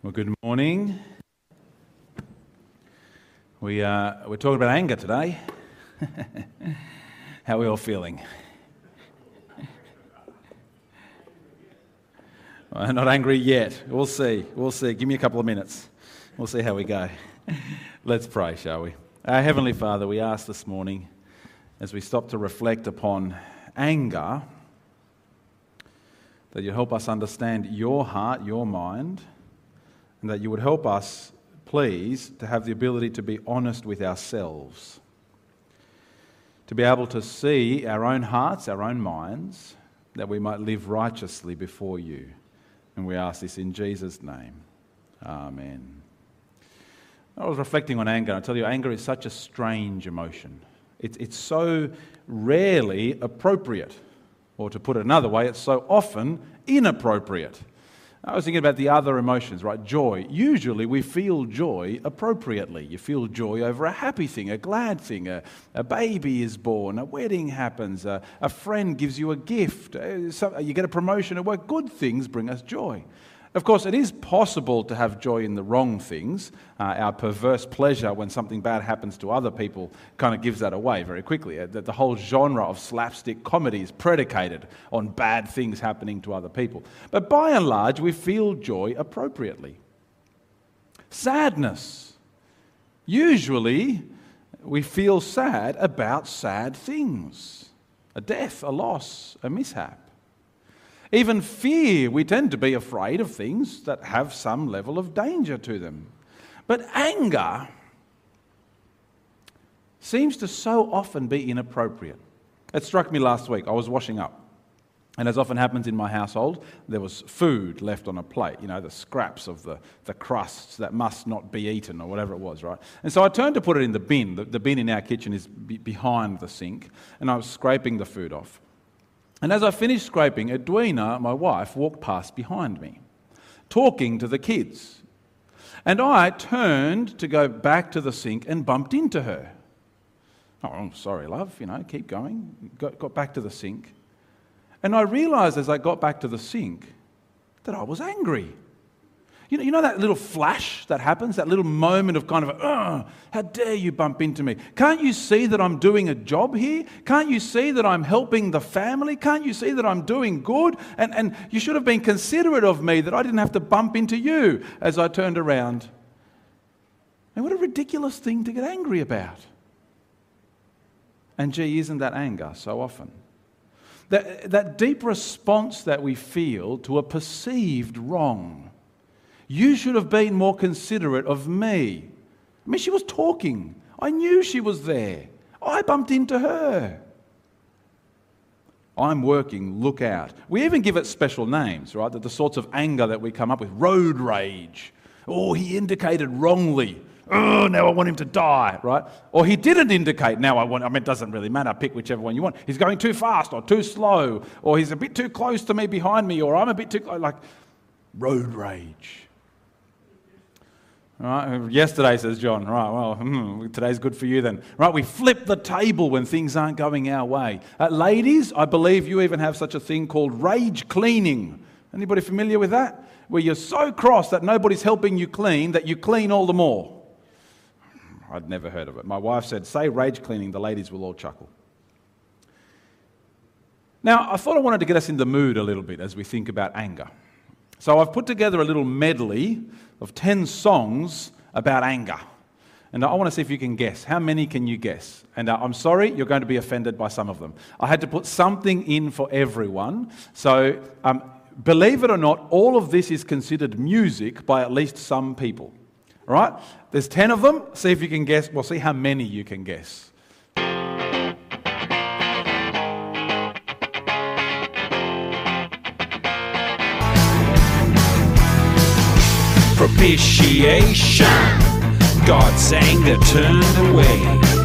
Well, good morning. We, uh, we're talking about anger today. How are we all feeling? I'm not angry yet. We'll see. We'll see. Give me a couple of minutes. We'll see how we go. Let's pray, shall we? Our Heavenly Father, we ask this morning as we stop to reflect upon anger that you help us understand your heart, your mind and that you would help us, please, to have the ability to be honest with ourselves, to be able to see our own hearts, our own minds, that we might live righteously before you. And we ask this in Jesus' name. Amen. I was reflecting on anger. I tell you, anger is such a strange emotion. It's, it's so rarely appropriate. Or to put it another way, it's so often inappropriate. I was thinking about the other emotions, right? Joy. Usually we feel joy appropriately. You feel joy over a happy thing, a glad thing, a, a baby is born, a wedding happens, a, a friend gives you a gift, uh, you get a promotion at work. Good things bring us joy. Of course, it is possible to have joy in the wrong things. Uh, our perverse pleasure when something bad happens to other people kind of gives that away very quickly. Uh, that the whole genre of slapstick comedy is predicated on bad things happening to other people. But by and large, we feel joy appropriately. Sadness. Usually, we feel sad about sad things a death, a loss, a mishap. Even fear, we tend to be afraid of things that have some level of danger to them. But anger seems to so often be inappropriate. It struck me last week. I was washing up. And as often happens in my household, there was food left on a plate, you know, the scraps of the, the crusts that must not be eaten or whatever it was, right? And so I turned to put it in the bin. The, the bin in our kitchen is be behind the sink, and I was scraping the food off. And as I finished scraping, Edwina, my wife, walked past behind me, talking to the kids. And I turned to go back to the sink and bumped into her. Oh, I'm sorry, love, you know, keep going. Got, got back to the sink. And I realized as I got back to the sink that I was angry. You know, you know that little flash that happens, that little moment of kind of, oh, how dare you bump into me? Can't you see that I'm doing a job here? Can't you see that I'm helping the family? Can't you see that I'm doing good? And, and you should have been considerate of me that I didn't have to bump into you as I turned around. And what a ridiculous thing to get angry about. And gee, isn't that anger so often? That, that deep response that we feel to a perceived wrong you should have been more considerate of me. I mean, she was talking. I knew she was there. I bumped into her. I'm working, look out. We even give it special names, right? The, the sorts of anger that we come up with road rage. Oh, he indicated wrongly. Oh, now I want him to die, right? Or he didn't indicate, now I want, I mean, it doesn't really matter, pick whichever one you want. He's going too fast or too slow, or he's a bit too close to me behind me, or I'm a bit too close, like road rage. Right? Yesterday, says John. Right, well, hmm, today's good for you then. Right, we flip the table when things aren't going our way. Uh, ladies, I believe you even have such a thing called rage cleaning. Anybody familiar with that? Where you're so cross that nobody's helping you clean that you clean all the more. I'd never heard of it. My wife said, say rage cleaning, the ladies will all chuckle. Now, I thought I wanted to get us in the mood a little bit as we think about anger. So I've put together a little medley of 10 songs about anger. And I want to see if you can guess. How many can you guess? And uh, I'm sorry, you're going to be offended by some of them. I had to put something in for everyone. So, um, believe it or not, all of this is considered music by at least some people. All right? There's 10 of them. See if you can guess. We'll see how many you can guess. Propitiation. God's anger turned away.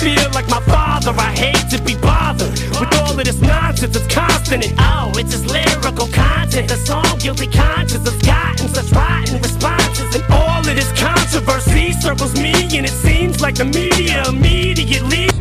Feel like my father. I hate to be bothered with all of this nonsense. It's constant and oh, it's just lyrical content. The song guilty conscience has gotten such rotten responses, and all of this controversy circles me, and it seems like the media immediately.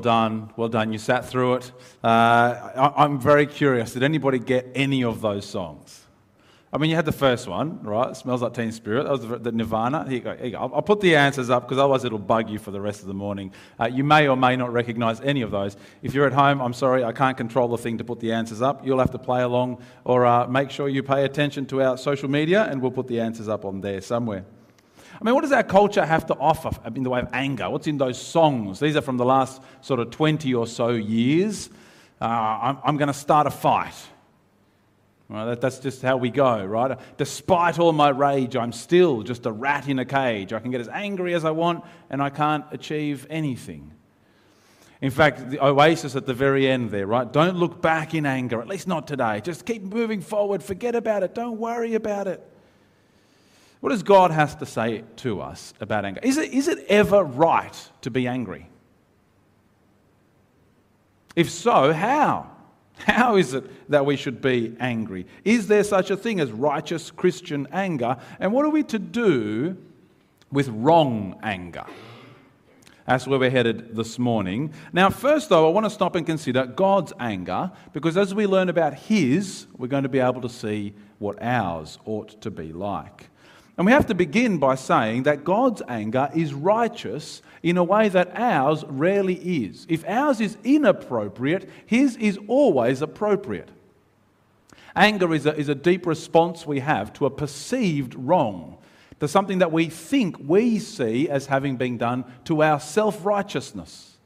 Well done, well done. You sat through it. Uh, I, I'm very curious. Did anybody get any of those songs? I mean, you had the first one, right? Smells like Teen Spirit. That was the, the Nirvana. Here you go. Here you go. I'll, I'll put the answers up because otherwise it'll bug you for the rest of the morning. Uh, you may or may not recognize any of those. If you're at home, I'm sorry, I can't control the thing to put the answers up. You'll have to play along or uh, make sure you pay attention to our social media and we'll put the answers up on there somewhere. I mean, what does our culture have to offer in the way of anger? What's in those songs? These are from the last sort of 20 or so years. Uh, I'm, I'm going to start a fight. That, that's just how we go, right? Despite all my rage, I'm still just a rat in a cage. I can get as angry as I want and I can't achieve anything. In fact, the oasis at the very end there, right? Don't look back in anger, at least not today. Just keep moving forward. Forget about it. Don't worry about it. What does God have to say to us about anger? Is it, is it ever right to be angry? If so, how? How is it that we should be angry? Is there such a thing as righteous Christian anger? And what are we to do with wrong anger? That's where we're headed this morning. Now, first, though, I want to stop and consider God's anger because as we learn about His, we're going to be able to see what ours ought to be like. And we have to begin by saying that God's anger is righteous in a way that ours rarely is. If ours is inappropriate, His is always appropriate. Anger is a, is a deep response we have to a perceived wrong, to something that we think we see as having been done to our self righteousness.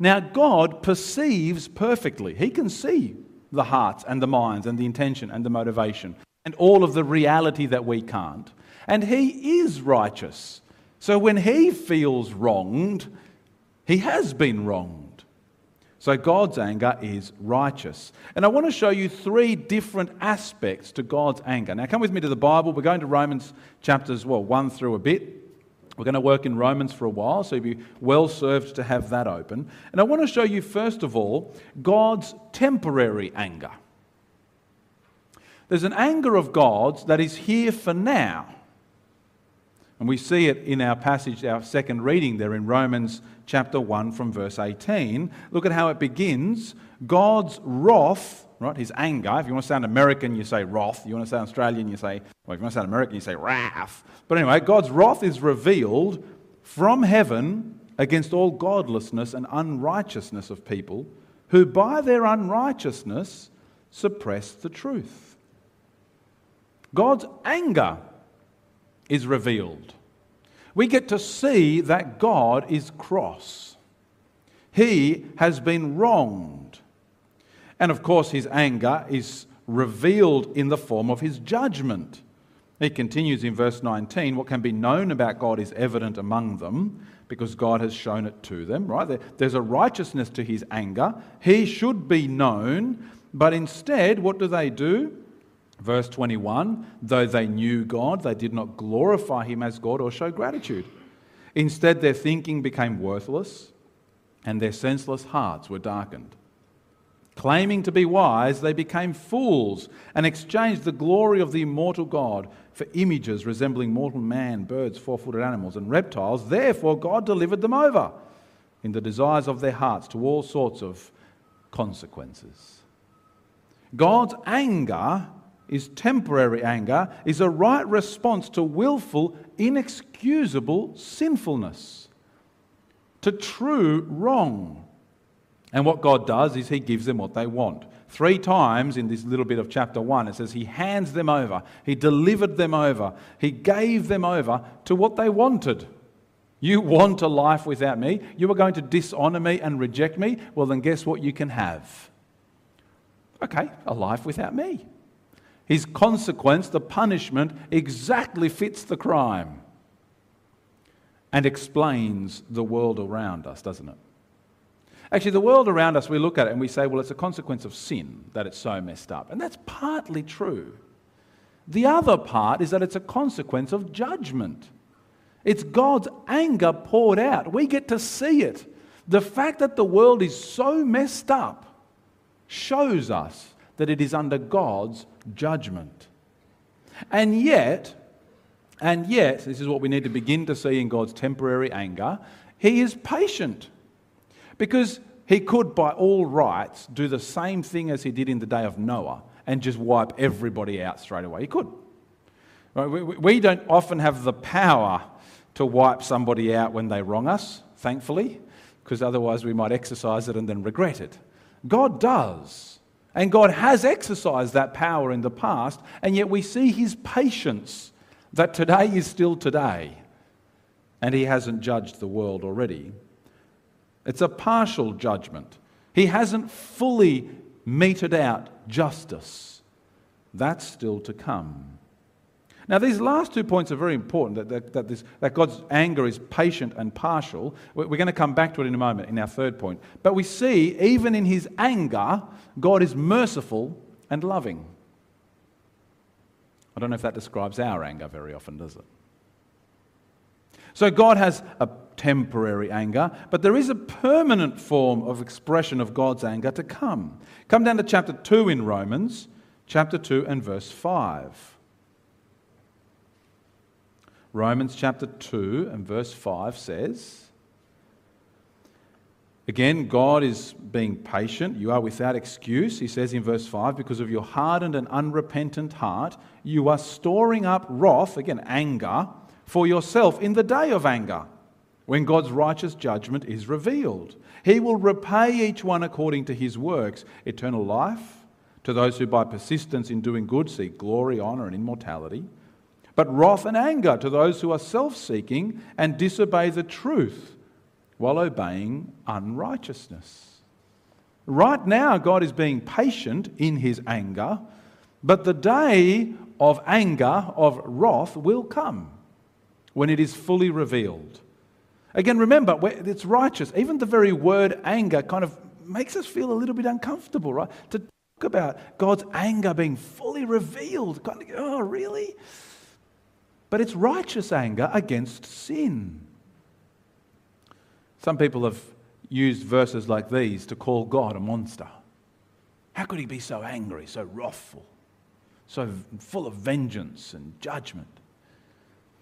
Now, God perceives perfectly, He can see the hearts and the minds and the intention and the motivation and all of the reality that we can't. And He is righteous. So when He feels wronged, He has been wronged. So God's anger is righteous. And I want to show you three different aspects to God's anger. Now, come with me to the Bible. We're going to Romans chapters, well, 1 through a bit. We're going to work in Romans for a while, so you'd be well served to have that open. And I want to show you, first of all, God's temporary anger. There's an anger of God's that is here for now. And we see it in our passage, our second reading there in Romans chapter 1 from verse 18. Look at how it begins. God's wrath, right, his anger. If you want to sound American, you say wrath. You want to sound Australian, you say, well, if you want to sound American, you say wrath. But anyway, God's wrath is revealed from heaven against all godlessness and unrighteousness of people who by their unrighteousness suppress the truth. God's anger is revealed. We get to see that God is cross. He has been wronged. And of course, his anger is revealed in the form of his judgment. He continues in verse 19 what can be known about God is evident among them because God has shown it to them, right? There's a righteousness to his anger. He should be known, but instead, what do they do? Verse 21 though they knew God, they did not glorify him as God or show gratitude. Instead, their thinking became worthless and their senseless hearts were darkened. Claiming to be wise, they became fools and exchanged the glory of the immortal God for images resembling mortal man, birds, four footed animals, and reptiles. Therefore, God delivered them over in the desires of their hearts to all sorts of consequences. God's anger is temporary anger, is a right response to willful, inexcusable sinfulness, to true wrong. And what God does is He gives them what they want. Three times in this little bit of chapter 1, it says He hands them over, He delivered them over, He gave them over to what they wanted. You want a life without me? You are going to dishonor me and reject me? Well, then guess what you can have? Okay, a life without me. His consequence, the punishment, exactly fits the crime and explains the world around us, doesn't it? Actually, the world around us, we look at it and we say, well, it's a consequence of sin that it's so messed up. And that's partly true. The other part is that it's a consequence of judgment. It's God's anger poured out. We get to see it. The fact that the world is so messed up shows us that it is under God's judgment. And yet, and yet, this is what we need to begin to see in God's temporary anger, He is patient. Because He could, by all rights, do the same thing as He did in the day of Noah and just wipe everybody out straight away. He could. We don't often have the power to wipe somebody out when they wrong us, thankfully, because otherwise we might exercise it and then regret it. God does. And God has exercised that power in the past, and yet we see his patience that today is still today, and he hasn't judged the world already. It's a partial judgment. He hasn't fully meted out justice. That's still to come. Now, these last two points are very important that, that, that, this, that God's anger is patient and partial. We're going to come back to it in a moment in our third point. But we see, even in his anger, God is merciful and loving. I don't know if that describes our anger very often, does it? So, God has a temporary anger, but there is a permanent form of expression of God's anger to come. Come down to chapter 2 in Romans, chapter 2 and verse 5. Romans chapter 2 and verse 5 says, Again, God is being patient. You are without excuse, he says in verse 5, because of your hardened and unrepentant heart, you are storing up wrath, again, anger, for yourself in the day of anger, when God's righteous judgment is revealed. He will repay each one according to his works eternal life to those who by persistence in doing good seek glory, honour, and immortality but wrath and anger to those who are self seeking and disobey the truth while obeying unrighteousness. Right now, God is being patient in his anger, but the day of anger, of wrath, will come when it is fully revealed. Again, remember, it's righteous. Even the very word anger kind of makes us feel a little bit uncomfortable, right? To talk about God's anger being fully revealed. Kind of, oh, really? But it's righteous anger against sin. Some people have used verses like these to call God a monster. How could he be so angry, so wrathful, so full of vengeance and judgment?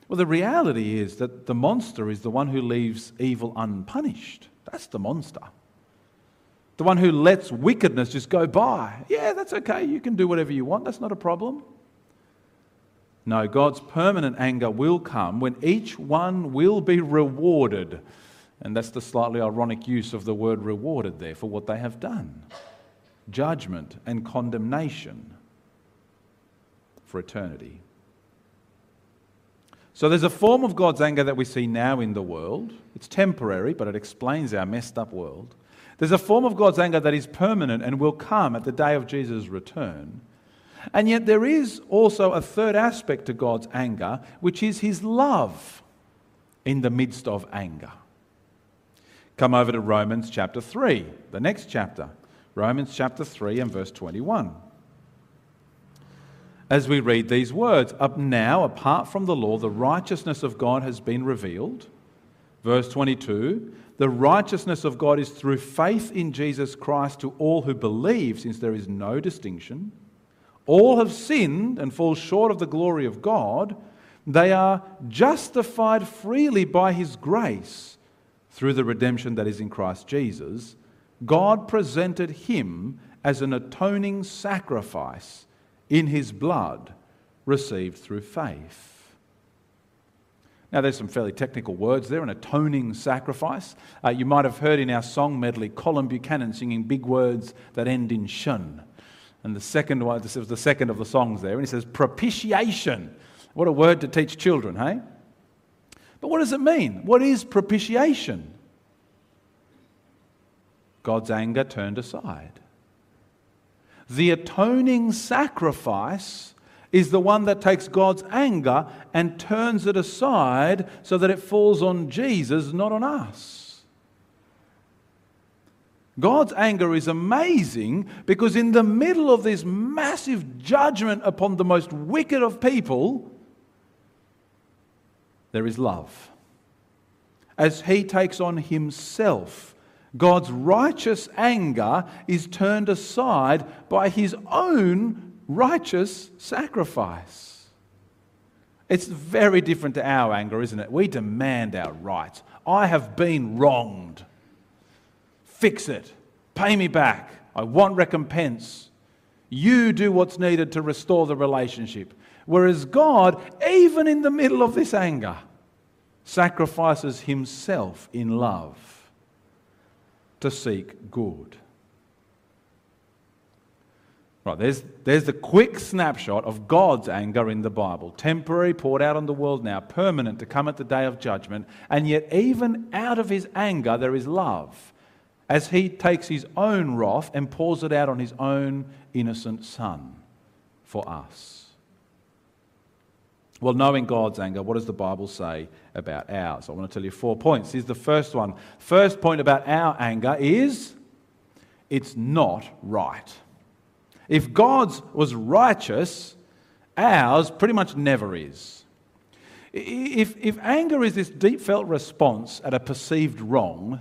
Well, the reality is that the monster is the one who leaves evil unpunished. That's the monster. The one who lets wickedness just go by. Yeah, that's okay. You can do whatever you want. That's not a problem. No, God's permanent anger will come when each one will be rewarded. And that's the slightly ironic use of the word rewarded there for what they have done judgment and condemnation for eternity. So there's a form of God's anger that we see now in the world. It's temporary, but it explains our messed up world. There's a form of God's anger that is permanent and will come at the day of Jesus' return. And yet, there is also a third aspect to God's anger, which is his love in the midst of anger. Come over to Romans chapter 3, the next chapter. Romans chapter 3 and verse 21. As we read these words, up now, apart from the law, the righteousness of God has been revealed Verse 22 The righteousness of God is through faith in Jesus Christ to all who believe, since there is no distinction. All have sinned and fall short of the glory of God. They are justified freely by His grace through the redemption that is in Christ Jesus. God presented Him as an atoning sacrifice in His blood received through faith. Now, there's some fairly technical words there an atoning sacrifice. Uh, you might have heard in our song medley Colin Buchanan singing big words that end in shun. And the second one, this was the second of the songs there, and he says propitiation. What a word to teach children, hey? But what does it mean? What is propitiation? God's anger turned aside. The atoning sacrifice is the one that takes God's anger and turns it aside so that it falls on Jesus, not on us. God's anger is amazing because, in the middle of this massive judgment upon the most wicked of people, there is love. As He takes on Himself, God's righteous anger is turned aside by His own righteous sacrifice. It's very different to our anger, isn't it? We demand our rights. I have been wronged. Fix it. Pay me back. I want recompense. You do what's needed to restore the relationship. Whereas God, even in the middle of this anger, sacrifices himself in love to seek good. Right, there's, there's the quick snapshot of God's anger in the Bible. Temporary, poured out on the world now, permanent to come at the day of judgment. And yet, even out of his anger, there is love as he takes his own wrath and pours it out on his own innocent son for us. Well, knowing God's anger, what does the Bible say about ours? I want to tell you four points. Here's the first one. First point about our anger is it's not right. If God's was righteous, ours pretty much never is. If, if anger is this deep felt response at a perceived wrong,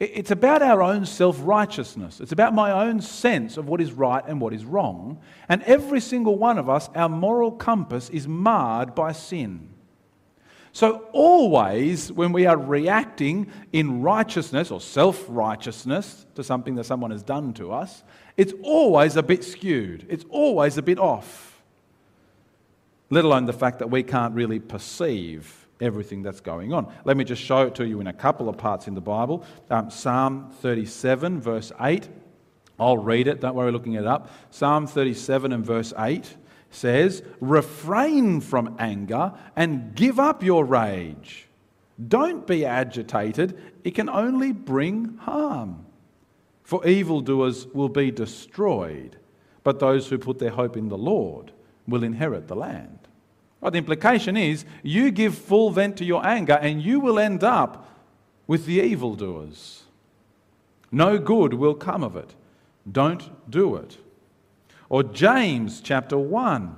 it's about our own self righteousness. It's about my own sense of what is right and what is wrong. And every single one of us, our moral compass is marred by sin. So, always when we are reacting in righteousness or self righteousness to something that someone has done to us, it's always a bit skewed. It's always a bit off. Let alone the fact that we can't really perceive everything that's going on. Let me just show it to you in a couple of parts in the Bible. Um, Psalm 37, verse 8. I'll read it, don't worry looking it up. Psalm 37 and verse 8 says, Refrain from anger and give up your rage. Don't be agitated, it can only bring harm. For evildoers will be destroyed, but those who put their hope in the Lord will inherit the land. Well, the implication is you give full vent to your anger and you will end up with the evildoers. No good will come of it. Don't do it. Or James chapter 1,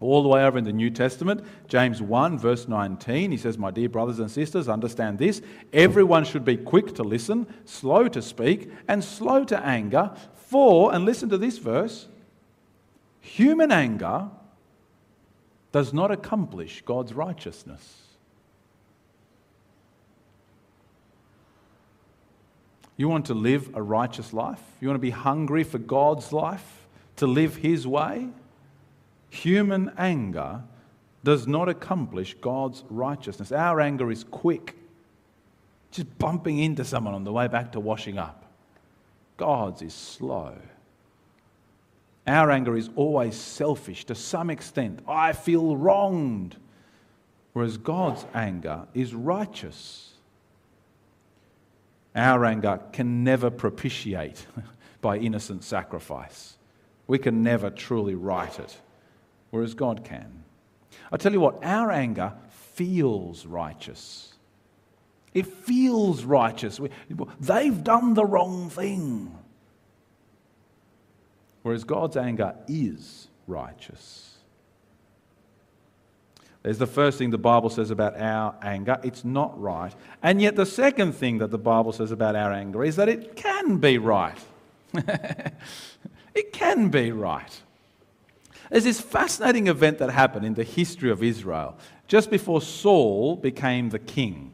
all the way over in the New Testament, James 1, verse 19, he says, My dear brothers and sisters, understand this. Everyone should be quick to listen, slow to speak, and slow to anger. For, and listen to this verse, human anger does not accomplish God's righteousness. You want to live a righteous life? You want to be hungry for God's life? to live his way, human anger does not accomplish God's righteousness. Our anger is quick, just bumping into someone on the way back to washing up. God's is slow. Our anger is always selfish to some extent. I feel wronged. Whereas God's anger is righteous. Our anger can never propitiate by innocent sacrifice. We can never truly right it, whereas God can. I tell you what, our anger feels righteous. It feels righteous. They've done the wrong thing. Whereas God's anger is righteous. There's the first thing the Bible says about our anger it's not right. And yet, the second thing that the Bible says about our anger is that it can be right. it can be right. There's this fascinating event that happened in the history of Israel just before Saul became the king.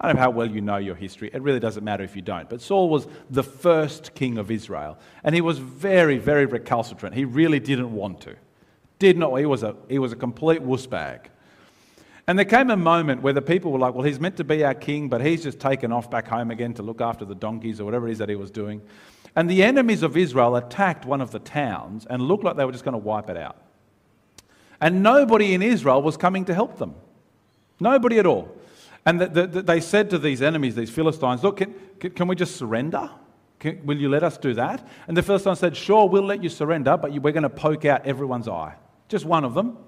I don't know how well you know your history. It really doesn't matter if you don't. But Saul was the first king of Israel. And he was very, very recalcitrant. He really didn't want to. Did not. He was a, he was a complete wussbag. And there came a moment where the people were like, well, he's meant to be our king, but he's just taken off back home again to look after the donkeys or whatever it is that he was doing. And the enemies of Israel attacked one of the towns and looked like they were just going to wipe it out. And nobody in Israel was coming to help them. Nobody at all. And the, the, the, they said to these enemies, these Philistines, Look, can, can we just surrender? Can, will you let us do that? And the Philistines said, Sure, we'll let you surrender, but we're going to poke out everyone's eye. Just one of them,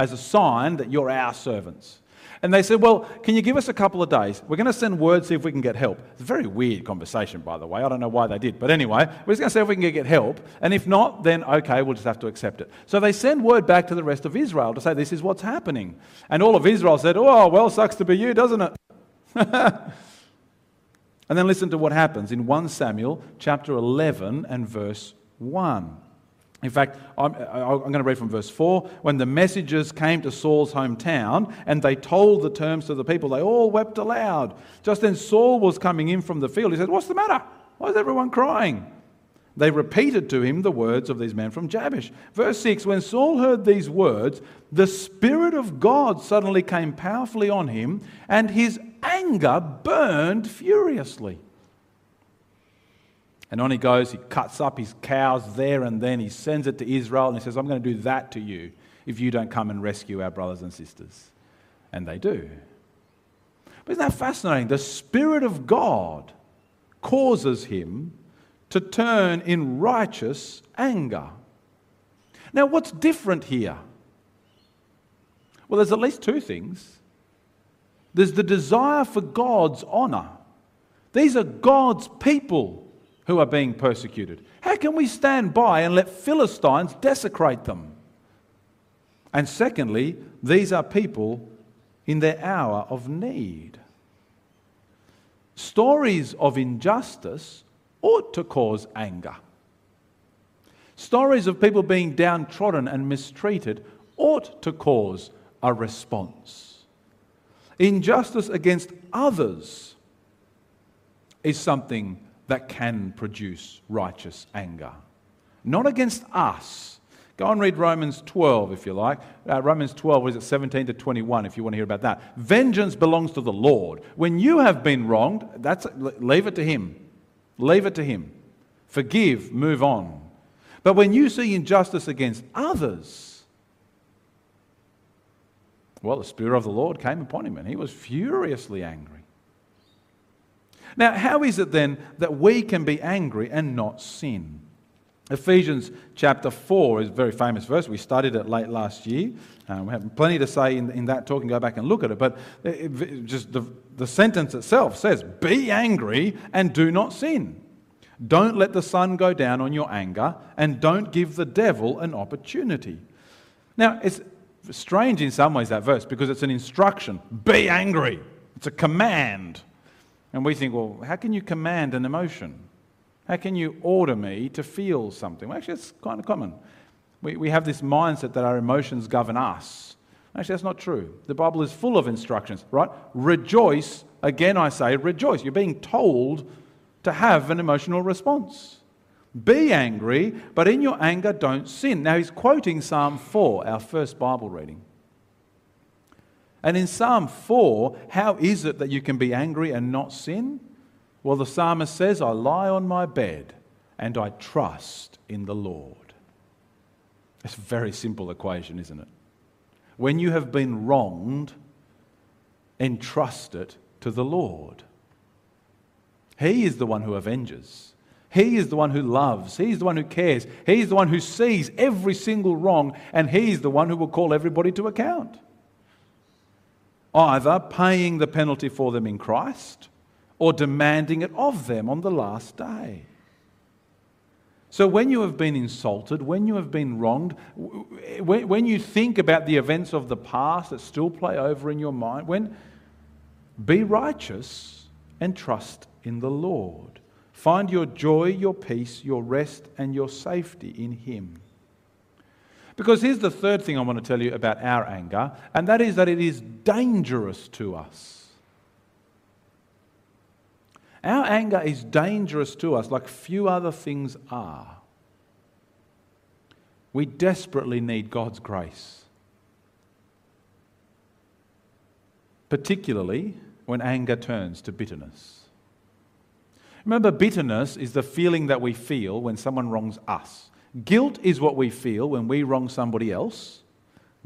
as a sign that you're our servants. And they said, Well, can you give us a couple of days? We're going to send word, see if we can get help. It's a very weird conversation, by the way. I don't know why they did. But anyway, we're just going to see if we can get help. And if not, then okay, we'll just have to accept it. So they send word back to the rest of Israel to say, This is what's happening. And all of Israel said, Oh, well, sucks to be you, doesn't it? and then listen to what happens in 1 Samuel chapter 11 and verse 1. In fact, I'm, I'm, going to read from verse 4. When the messengers came to Saul's hometown and they told the terms to the people, they all wept aloud. Just then Saul was coming in from the field. He said, What's the matter? Why is everyone crying? They repeated to him the words of these men from Jabesh. Verse 6 When Saul heard these words, the Spirit of God suddenly came powerfully on him, and his anger burned furiously. And on he goes, he cuts up his cows there and then. He sends it to Israel and he says, I'm going to do that to you if you don't come and rescue our brothers and sisters. And they do. But isn't that fascinating? The Spirit of God causes him to turn in righteous anger. Now, what's different here? Well, there's at least two things. There's the desire for God's honor. These are God's people who are being persecuted. How can we stand by and let Philistines desecrate them? And secondly, these are people in their hour of need. Stories of injustice ought to cause anger. Stories of people being downtrodden and mistreated ought to cause a response. Injustice against others is something that can produce righteous anger. Not against us. Go and read Romans 12 if you like. Uh, Romans 12 is it 17 to 21 if you want to hear about that. Vengeance belongs to the Lord. When you have been wronged, that's, leave it to Him. Leave it to Him. Forgive, move on. But when you see injustice against others, well, the Spirit of the Lord came upon him and he was furiously angry. Now, how is it then that we can be angry and not sin? Ephesians chapter 4 is a very famous verse. We studied it late last year. Uh, we have plenty to say in, in that talk and go back and look at it. But it, it, just the, the sentence itself says, Be angry and do not sin. Don't let the sun go down on your anger and don't give the devil an opportunity. Now, it's strange in some ways, that verse, because it's an instruction be angry, it's a command. And we think, well, how can you command an emotion? How can you order me to feel something? Well, actually, it's kind of common. We, we have this mindset that our emotions govern us. Actually, that's not true. The Bible is full of instructions, right? Rejoice. Again, I say, rejoice. You're being told to have an emotional response. Be angry, but in your anger, don't sin. Now, he's quoting Psalm 4, our first Bible reading. And in Psalm 4, how is it that you can be angry and not sin? Well, the psalmist says, I lie on my bed and I trust in the Lord. It's a very simple equation, isn't it? When you have been wronged, entrust it to the Lord. He is the one who avenges. He is the one who loves. He's the one who cares. He's the one who sees every single wrong, and He's the one who will call everybody to account either paying the penalty for them in Christ or demanding it of them on the last day. So, when you have been insulted, when you have been wronged, when, you think about the events of the past that still play over in your mind, when be righteous and trust in the Lord. Find your joy, your peace, your rest, and your safety in Him. Because here's the third thing I want to tell you about our anger, and that is that it is dangerous to us. Our anger is dangerous to us like few other things are. We desperately need God's grace, particularly when anger turns to bitterness. Remember, bitterness is the feeling that we feel when someone wrongs us. Guilt is what we feel when we wrong somebody else.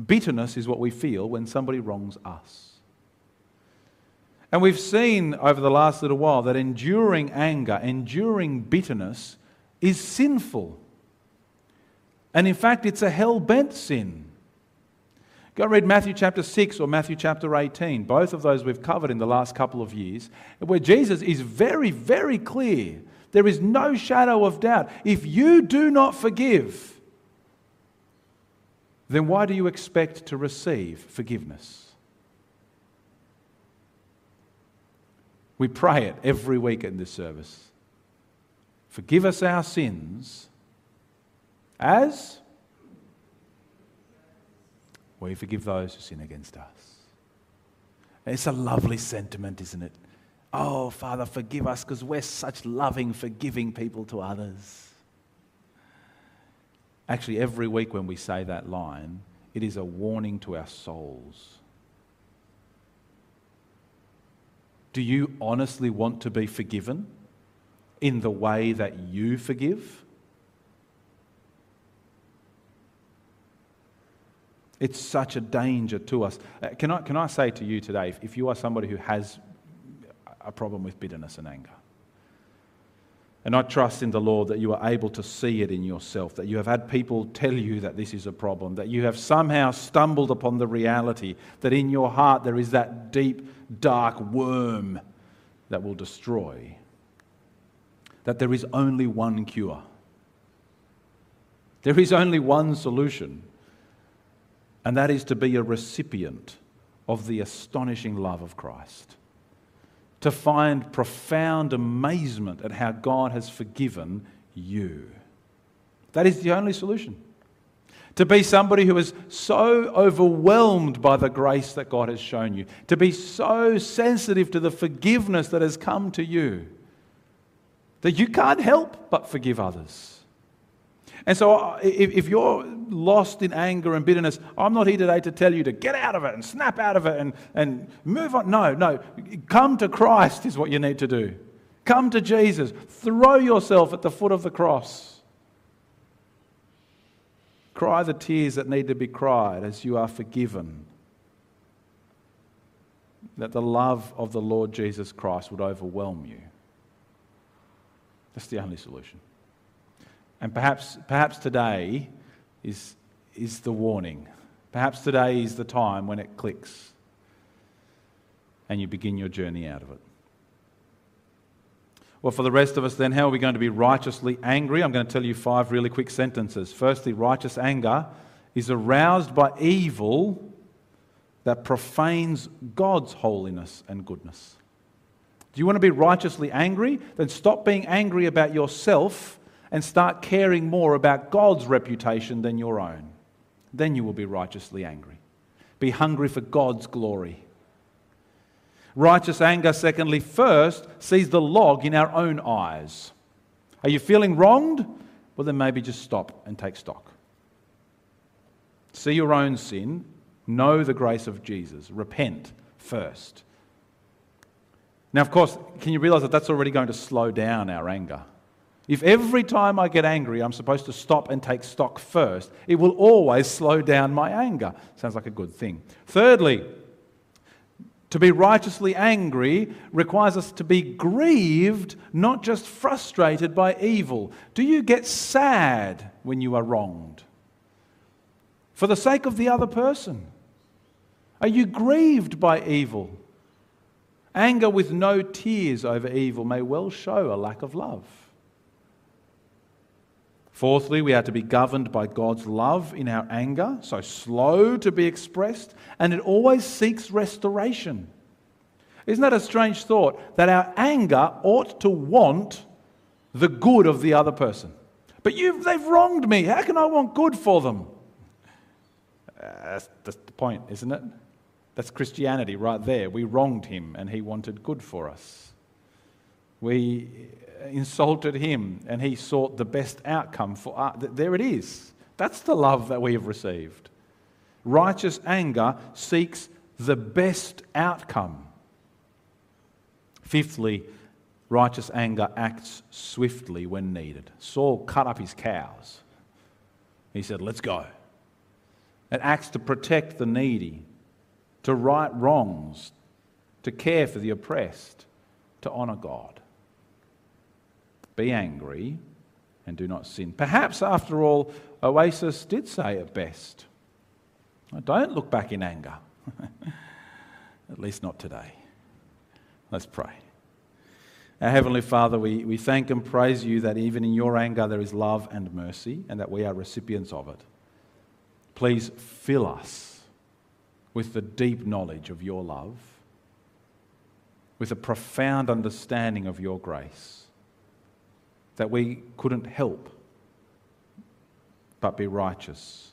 Bitterness is what we feel when somebody wrongs us. And we've seen over the last little while that enduring anger, enduring bitterness is sinful. And in fact, it's a hell bent sin. Go read Matthew chapter 6 or Matthew chapter 18. Both of those we've covered in the last couple of years, where Jesus is very, very clear. There is no shadow of doubt. If you do not forgive, then why do you expect to receive forgiveness? We pray it every week in this service. Forgive us our sins as we forgive those who sin against us. It's a lovely sentiment, isn't it? Oh, Father, forgive us because we're such loving, forgiving people to others. Actually, every week when we say that line, it is a warning to our souls. Do you honestly want to be forgiven in the way that you forgive? It's such a danger to us. Uh, can, I, can I say to you today, if, if you are somebody who has a problem with bitterness and anger, and I trust in the Lord that you are able to see it in yourself, that you have had people tell you that this is a problem, that you have somehow stumbled upon the reality that in your heart there is that deep, dark worm that will destroy, that there is only one cure. There is only one solution and that is to be a recipient of the astonishing love of Christ. To find profound amazement at how God has forgiven you. That is the only solution. To be somebody who is so overwhelmed by the grace that God has shown you. To be so sensitive to the forgiveness that has come to you that you can't help but forgive others. And so, uh, if, if, you're lost in anger and bitterness, I'm not here today to tell you to get out of it and snap out of it and, and move on. No, no. Come to Christ is what you need to do. Come to Jesus. Throw yourself at the foot of the cross. Cry the tears that need to be cried as you are forgiven. That the love of the Lord Jesus Christ would overwhelm you. That's the only solution. And perhaps, perhaps today is, is the warning. Perhaps today is the time when it clicks and you begin your journey out of it. Well, for the rest of us, then, how are we going to be righteously angry? I'm going to tell you five really quick sentences. Firstly, righteous anger is aroused by evil that profanes God's holiness and goodness. Do you want to be righteously angry? Then stop being angry about yourself and start caring more about God's reputation than your own. Then you will be righteously angry. Be hungry for God's glory. Righteous anger, secondly, first sees the log in our own eyes. Are you feeling wronged? Well, then maybe just stop and take stock. See your own sin, know the grace of Jesus, repent first. Now, of course, can you realize that that's already going to slow down our anger? If every time I get angry, I'm supposed to stop and take stock first, it will always slow down my anger. Sounds like a good thing. Thirdly, to be righteously angry requires us to be grieved, not just frustrated by evil. Do you get sad when you are wronged? For the sake of the other person? Are you grieved by evil? Anger with no tears over evil may well show a lack of love. Fourthly, we are to be governed by God's love in our anger, so slow to be expressed, and it always seeks restoration. Isn't that a strange thought? That our anger ought to want the good of the other person. But they've wronged me. How can I want good for them? Uh, that's, that's the point, isn't it? That's Christianity right there. We wronged him and he wanted good for us. We insulted him and he sought the best outcome for uh, us. There it is. That's the love that we have received. Righteous anger seeks the best outcome. Fifthly, righteous anger acts swiftly when needed. Saul cut up his cows. He said, Let's go. It acts to protect the needy, to right wrongs, to care for the oppressed, to honour God. Be angry and do not sin. Perhaps, after all, Oasis did say it best. Don't look back in anger. At least not today. Let's pray. Our Heavenly Father, we, we thank and praise you that even in your anger there is love and mercy and that we are recipients of it. Please fill us with the deep knowledge of your love, with a profound understanding of your grace that we couldn't help but be righteous,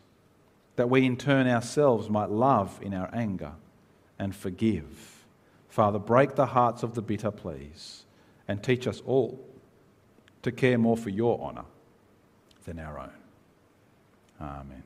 that we in turn ourselves might love in our anger and forgive. Father, break the hearts of the bitter, please, and teach us all to care more for your honour than our own. Amen.